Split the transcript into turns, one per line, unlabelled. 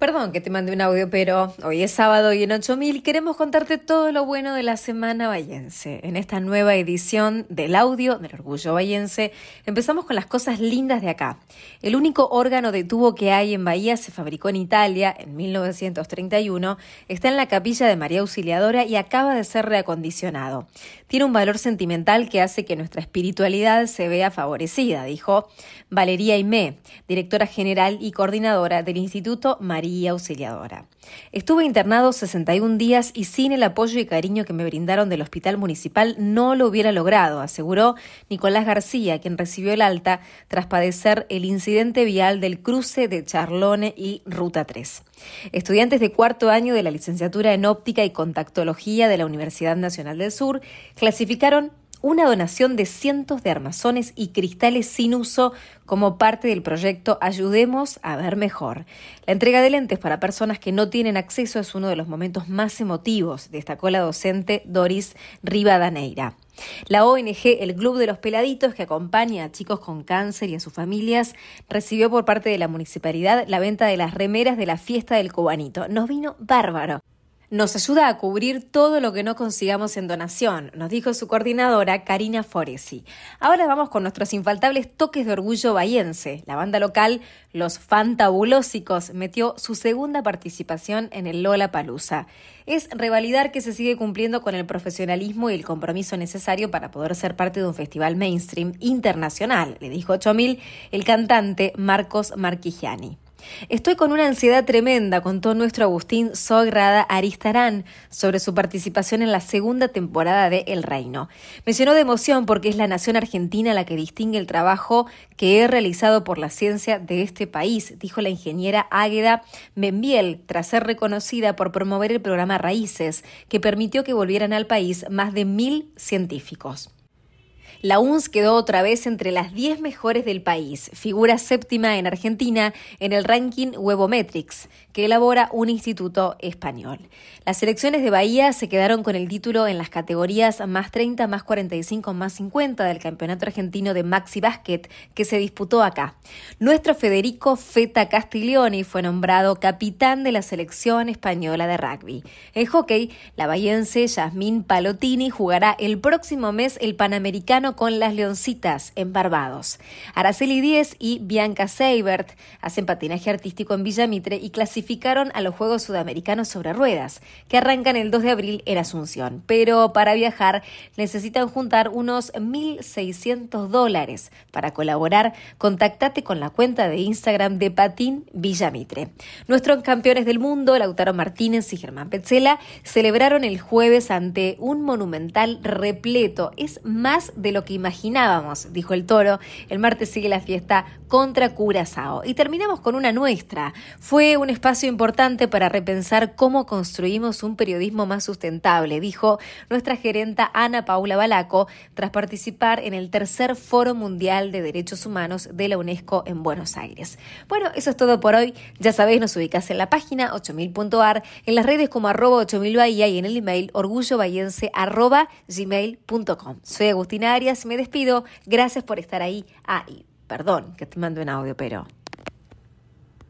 Perdón que te mande un audio, pero hoy es sábado y en 8000 queremos contarte todo lo bueno de la Semana Bayense. En esta nueva edición del audio del Orgullo Bayense, empezamos con las cosas lindas de acá. El único órgano de tubo que hay en Bahía se fabricó en Italia en 1931, está en la capilla de María Auxiliadora y acaba de ser reacondicionado. Tiene un valor sentimental que hace que nuestra espiritualidad se vea favorecida, dijo Valeria Aimé, directora general y coordinadora del Instituto María Auxiliadora. Estuve internado 61 días y sin el apoyo y cariño que me brindaron del hospital municipal no lo hubiera logrado, aseguró Nicolás García, quien recibió el alta tras padecer el incidente vial del cruce de Charlone y Ruta 3. Estudiantes de cuarto año de la licenciatura en óptica y contactología de la Universidad Nacional del Sur clasificaron una donación de cientos de armazones y cristales sin uso como parte del proyecto Ayudemos a ver mejor. La entrega de lentes para personas que no tienen acceso es uno de los momentos más emotivos, destacó la docente Doris Rivadaneira. La ONG El Club de los Peladitos, que acompaña a chicos con cáncer y a sus familias, recibió por parte de la municipalidad la venta de las remeras de la fiesta del cubanito. Nos vino bárbaro nos ayuda a cubrir todo lo que no consigamos en donación, nos dijo su coordinadora Karina Foresi. Ahora vamos con nuestros infaltables toques de orgullo bahiense. La banda local Los Fantabulósicos metió su segunda participación en el Lola Palusa. Es revalidar que se sigue cumpliendo con el profesionalismo y el compromiso necesario para poder ser parte de un festival mainstream internacional, le dijo 8000 el cantante Marcos Marquigiani. Estoy con una ansiedad tremenda, contó nuestro Agustín Sograda Aristarán sobre su participación en la segunda temporada de El Reino. Me llenó de emoción porque es la nación argentina la que distingue el trabajo que he realizado por la ciencia de este país, dijo la ingeniera Águeda Membiel, tras ser reconocida por promover el programa Raíces, que permitió que volvieran al país más de mil científicos. La UNS quedó otra vez entre las 10 mejores del país, figura séptima en Argentina en el ranking Webometrics, que elabora un instituto español. Las selecciones de Bahía se quedaron con el título en las categorías más 30, más 45, más 50 del Campeonato Argentino de Maxi Basket que se disputó acá. Nuestro Federico Feta Castiglioni fue nombrado capitán de la selección española de rugby. En hockey, la bahiense Yasmín Palotini jugará el próximo mes el Panamericano con las Leoncitas en Barbados. Araceli Díez y Bianca Seibert hacen patinaje artístico en Villa Mitre y clasificaron a los Juegos Sudamericanos sobre ruedas, que arrancan el 2 de abril en Asunción. Pero para viajar necesitan juntar unos 1.600 dólares. Para colaborar, contactate con la cuenta de Instagram de Patín Villa Mitre. Nuestros campeones del mundo, Lautaro Martínez y Germán Petzela, celebraron el jueves ante un monumental repleto. Es más de lo que imaginábamos, dijo el toro. El martes sigue la fiesta contra Curazao. Y terminamos con una nuestra. Fue un espacio importante para repensar cómo construimos un periodismo más sustentable, dijo nuestra gerenta Ana Paula Balaco, tras participar en el tercer Foro Mundial de Derechos Humanos de la UNESCO en Buenos Aires. Bueno, eso es todo por hoy. Ya sabéis, nos ubicás en la página 8000.ar, en las redes como arroba 8000 Bahía y en el email orgullobahiense arroba gmail.com. Soy Agustina Arias me despido. Gracias por estar ahí. Ah, perdón que te mando un audio, pero